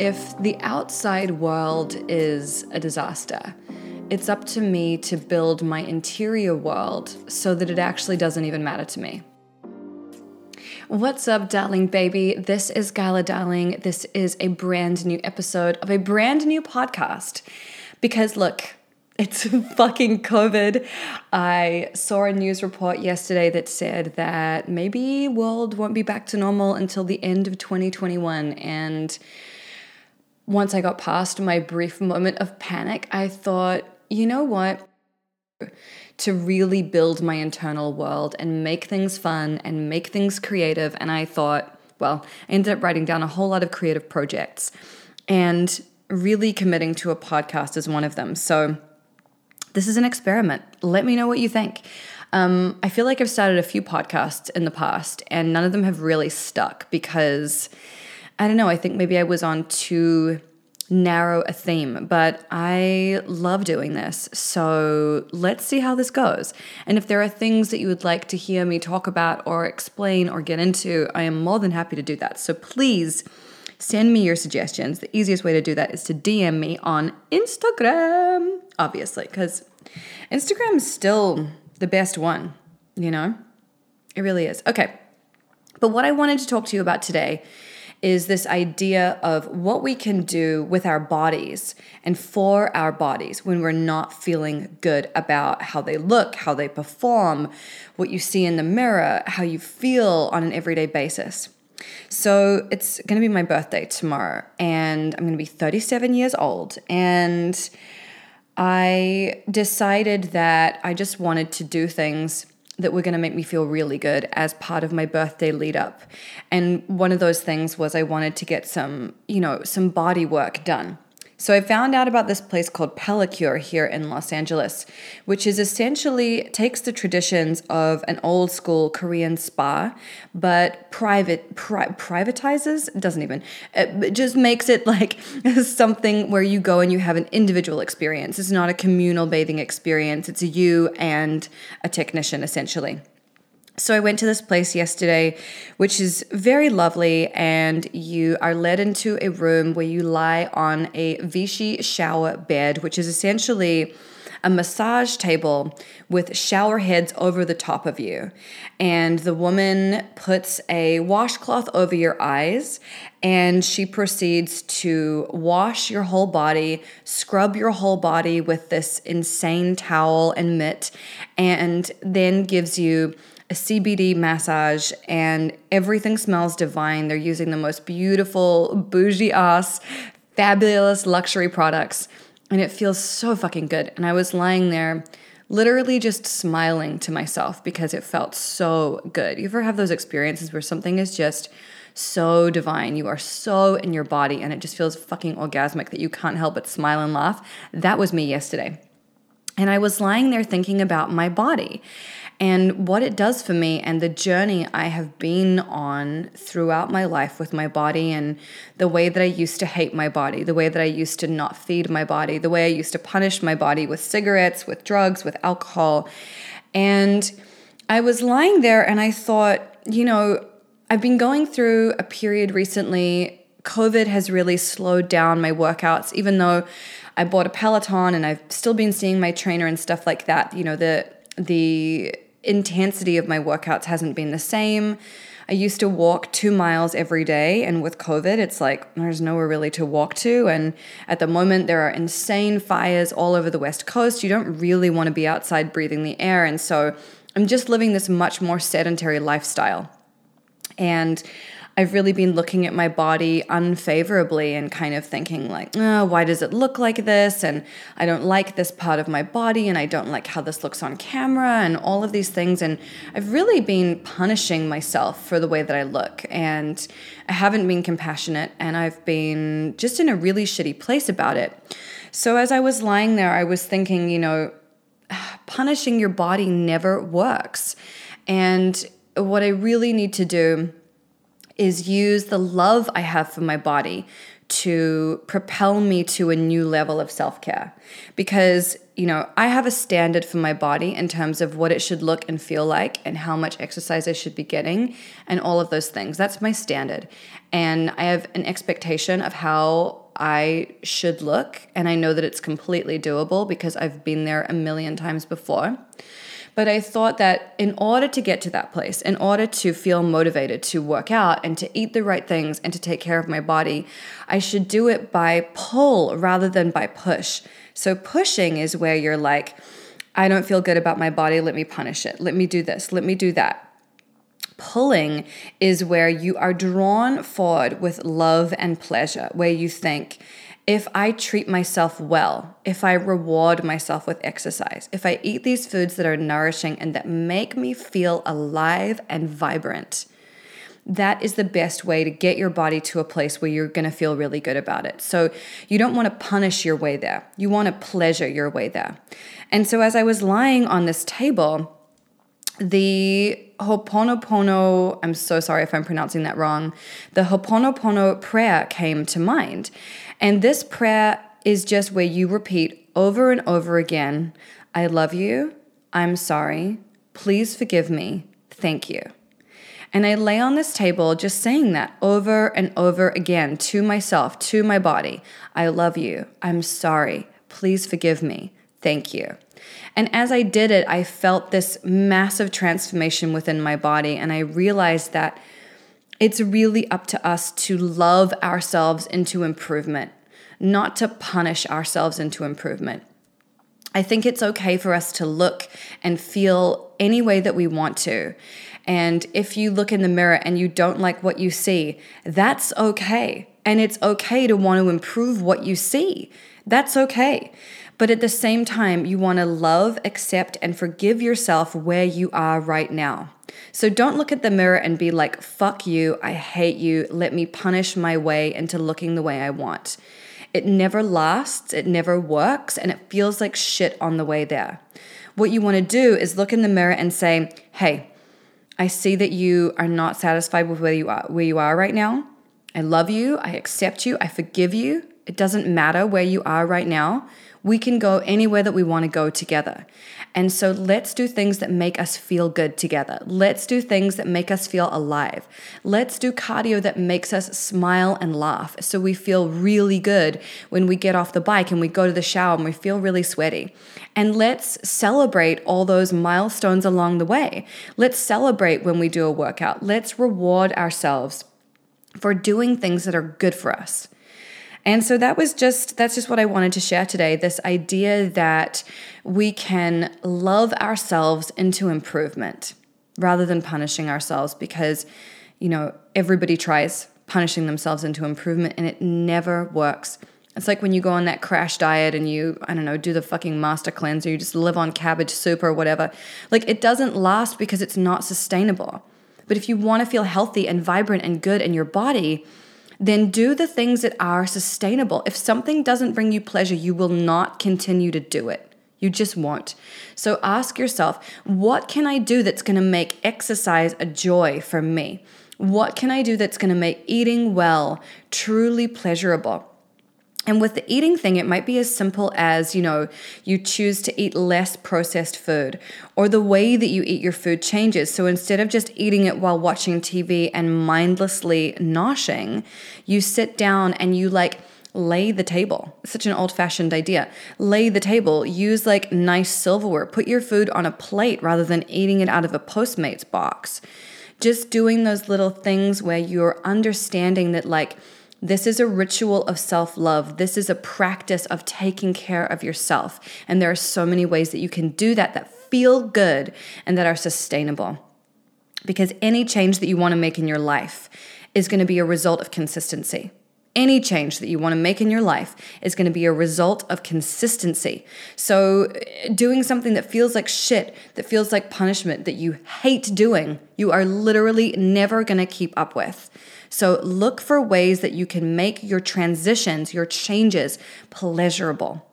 if the outside world is a disaster, it's up to me to build my interior world so that it actually doesn't even matter to me. What's up, darling baby? This is Gala Darling. This is a brand new episode of a brand new podcast. Because look, it's fucking COVID. I saw a news report yesterday that said that maybe world won't be back to normal until the end of 2021 and once I got past my brief moment of panic, I thought, you know what? To really build my internal world and make things fun and make things creative. And I thought, well, I ended up writing down a whole lot of creative projects and really committing to a podcast is one of them. So, this is an experiment. Let me know what you think. Um, I feel like I've started a few podcasts in the past, and none of them have really stuck because I don't know, I think maybe I was on too narrow a theme, but I love doing this. So let's see how this goes. And if there are things that you would like to hear me talk about or explain or get into, I am more than happy to do that. So please send me your suggestions. The easiest way to do that is to DM me on Instagram, obviously, because Instagram is still the best one, you know? It really is. Okay. But what I wanted to talk to you about today is this idea of what we can do with our bodies and for our bodies when we're not feeling good about how they look, how they perform, what you see in the mirror, how you feel on an everyday basis. So it's going to be my birthday tomorrow, and I'm going to be 37 years old. And I decided that I just wanted to do things that were going to make me feel really good as part of my birthday lead up. And one of those things was I wanted to get some, you know, some body work done. So I found out about this place called Pellequr here in Los Angeles, which is essentially takes the traditions of an old school Korean spa, but private pri- privatizes doesn't even it just makes it like something where you go and you have an individual experience. It's not a communal bathing experience. It's you and a technician essentially. So I went to this place yesterday, which is very lovely, and you are led into a room where you lie on a Vichy shower bed, which is essentially a massage table with shower heads over the top of you. And the woman puts a washcloth over your eyes and she proceeds to wash your whole body, scrub your whole body with this insane towel and mitt, and then gives you a CBD massage, and everything smells divine. They're using the most beautiful, bougie ass, fabulous luxury products, and it feels so fucking good. And I was lying there literally just smiling to myself because it felt so good. You ever have those experiences where something is just so divine. You are so in your body and it just feels fucking orgasmic that you can't help but smile and laugh. That was me yesterday. And I was lying there thinking about my body and what it does for me and the journey I have been on throughout my life with my body and the way that I used to hate my body, the way that I used to not feed my body, the way I used to punish my body with cigarettes, with drugs, with alcohol. And I was lying there and I thought, you know, I've been going through a period recently. COVID has really slowed down my workouts, even though I bought a Peloton and I've still been seeing my trainer and stuff like that. You know, the the intensity of my workouts hasn't been the same. I used to walk two miles every day, and with COVID, it's like there's nowhere really to walk to. And at the moment, there are insane fires all over the West Coast. You don't really want to be outside breathing the air. And so I'm just living this much more sedentary lifestyle. And I've really been looking at my body unfavorably and kind of thinking, like, oh, why does it look like this? And I don't like this part of my body, and I don't like how this looks on camera, and all of these things. And I've really been punishing myself for the way that I look. And I haven't been compassionate, and I've been just in a really shitty place about it. So as I was lying there, I was thinking, you know, punishing your body never works. And what I really need to do is use the love I have for my body to propel me to a new level of self care. Because, you know, I have a standard for my body in terms of what it should look and feel like and how much exercise I should be getting and all of those things. That's my standard. And I have an expectation of how I should look. And I know that it's completely doable because I've been there a million times before. But I thought that in order to get to that place, in order to feel motivated to work out and to eat the right things and to take care of my body, I should do it by pull rather than by push. So, pushing is where you're like, I don't feel good about my body, let me punish it. Let me do this, let me do that. Pulling is where you are drawn forward with love and pleasure, where you think, if I treat myself well, if I reward myself with exercise, if I eat these foods that are nourishing and that make me feel alive and vibrant, that is the best way to get your body to a place where you're going to feel really good about it. So you don't want to punish your way there. You want to pleasure your way there. And so as I was lying on this table, the Ho'oponopono, I'm so sorry if I'm pronouncing that wrong, the Ho'oponopono prayer came to mind. And this prayer is just where you repeat over and over again I love you. I'm sorry. Please forgive me. Thank you. And I lay on this table just saying that over and over again to myself, to my body. I love you. I'm sorry. Please forgive me. Thank you. And as I did it, I felt this massive transformation within my body. And I realized that it's really up to us to love ourselves into improvement, not to punish ourselves into improvement. I think it's okay for us to look and feel any way that we want to. And if you look in the mirror and you don't like what you see, that's okay. And it's okay to want to improve what you see. That's okay. But at the same time, you want to love, accept, and forgive yourself where you are right now. So don't look at the mirror and be like, fuck you, I hate you, let me punish my way into looking the way I want. It never lasts, it never works, and it feels like shit on the way there. What you want to do is look in the mirror and say, hey, I see that you are not satisfied with where you are, where you are right now. I love you, I accept you, I forgive you. It doesn't matter where you are right now we can go anywhere that we want to go together. And so let's do things that make us feel good together. Let's do things that make us feel alive. Let's do cardio that makes us smile and laugh so we feel really good when we get off the bike and we go to the shower and we feel really sweaty. And let's celebrate all those milestones along the way. Let's celebrate when we do a workout. Let's reward ourselves for doing things that are good for us. And so that was just that's just what I wanted to share today this idea that we can love ourselves into improvement rather than punishing ourselves because you know everybody tries punishing themselves into improvement and it never works. It's like when you go on that crash diet and you, I don't know, do the fucking master cleanse or you just live on cabbage soup or whatever. Like it doesn't last because it's not sustainable. But if you want to feel healthy and vibrant and good in your body, then do the things that are sustainable. If something doesn't bring you pleasure, you will not continue to do it. You just won't. So ask yourself, what can I do that's going to make exercise a joy for me? What can I do that's going to make eating well truly pleasurable? And with the eating thing, it might be as simple as, you know, you choose to eat less processed food or the way that you eat your food changes. So instead of just eating it while watching TV and mindlessly noshing, you sit down and you like lay the table. such an old fashioned idea. Lay the table, use like nice silverware, put your food on a plate rather than eating it out of a Postmates box. Just doing those little things where you're understanding that, like, this is a ritual of self love. This is a practice of taking care of yourself. And there are so many ways that you can do that that feel good and that are sustainable. Because any change that you want to make in your life is going to be a result of consistency. Any change that you want to make in your life is going to be a result of consistency. So, eh, doing something that feels like shit, that feels like punishment, that you hate doing, you are literally never going to keep up with. So look for ways that you can make your transitions, your changes pleasurable.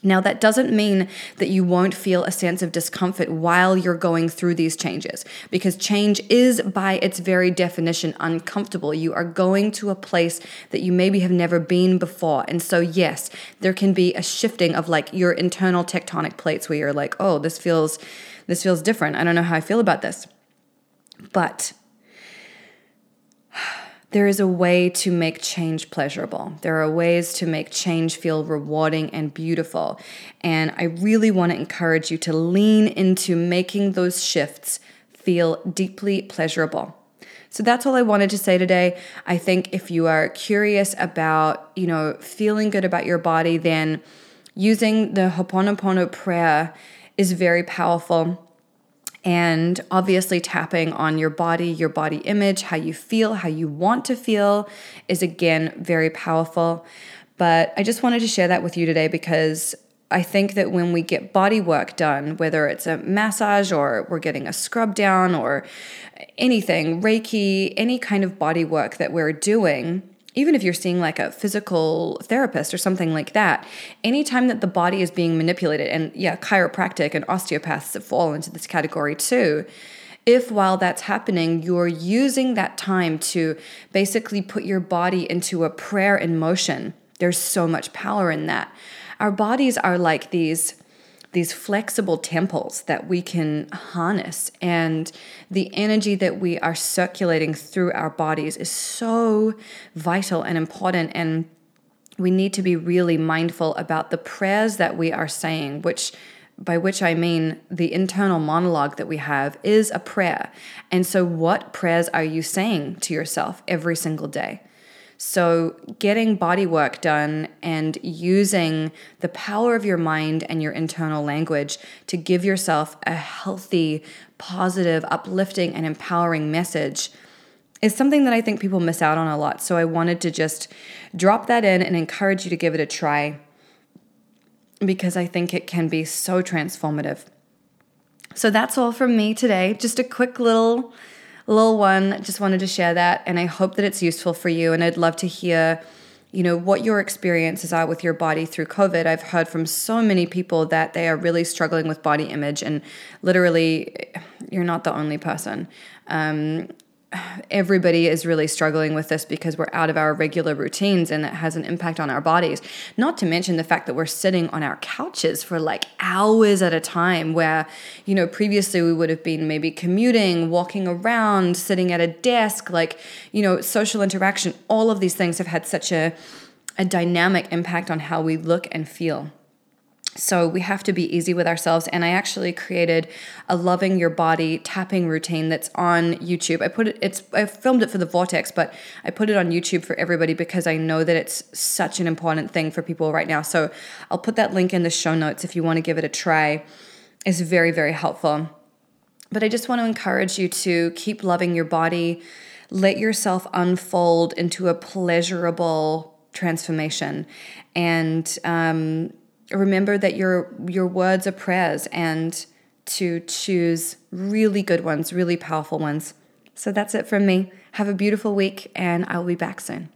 Now, that doesn't mean that you won't feel a sense of discomfort while you're going through these changes, because change is, by its very definition, uncomfortable. You are going to a place that you maybe have never been before. And so, yes, there can be a shifting of like your internal tectonic plates where you're like, oh, this feels. This feels different. I don't know how I feel about this. But there is a way to make change pleasurable. There are ways to make change feel rewarding and beautiful. And I really want to encourage you to lean into making those shifts feel deeply pleasurable. So that's all I wanted to say today. I think if you are curious about, you know, feeling good about your body, then using the Ho'oponopono prayer is very powerful and obviously, tapping on your body, your body image, how you feel, how you want to feel is again very powerful. But I just wanted to share that with you today because I think that when we get body work done, whether it's a massage or we're getting a scrub down or anything, Reiki, any kind of body work that we're doing, even if you're seeing like a physical therapist or something like that, anytime that the body is being manipulated, and yeah, chiropractic and osteopaths fall into this category too. If while that's happening, you're using that time to basically put your body into a prayer in motion, there's so much power in that. Our bodies are like these these flexible temples that we can harness. And the energy that we are circulating through our bodies is so vital and important. And we need to be really mindful about the prayers that we are saying, which by which I mean the internal monologue that we have is a prayer. And so, what prayers are you saying to yourself every single day? So, getting body work done and using the power of your mind and your internal language to give yourself a healthy, positive, uplifting, and empowering message is something that I think people miss out on a lot. So, I wanted to just drop that in and encourage you to give it a try because I think it can be so transformative. So, that's all from me today. Just a quick little little one. Just wanted to share that, and I hope that it's useful for you. And I'd love to hear you know what your experiences are with your body through covid i've heard from so many people that they are really struggling with body image and literally you're not the only person um, everybody is really struggling with this because we're out of our regular routines and it has an impact on our bodies. Not to mention the fact that we're sitting on our couches for like hours at a time, where, you know, previously we would have been maybe commuting, walking around, sitting at a desk, like, you know, social interaction. All of these things have had such a, a dynamic impact on how we look and feel. So we have to be easy with ourselves. And I actually created a loving your body tapping routine that's on YouTube. I put it, it's, I filmed it for the Vortex, but I put it on YouTube for everybody because I know that it's such an important thing for people right now. So I'll put that link in the show notes if you want to give it a try. It's very, very helpful. But I just want to encourage you to keep loving your body. Let yourself unfold into a pleasurable transformation. And, um, remember that your your words are prayers and to choose really good ones, really powerful ones. So that's it from me. Have a beautiful week and I'll be back soon.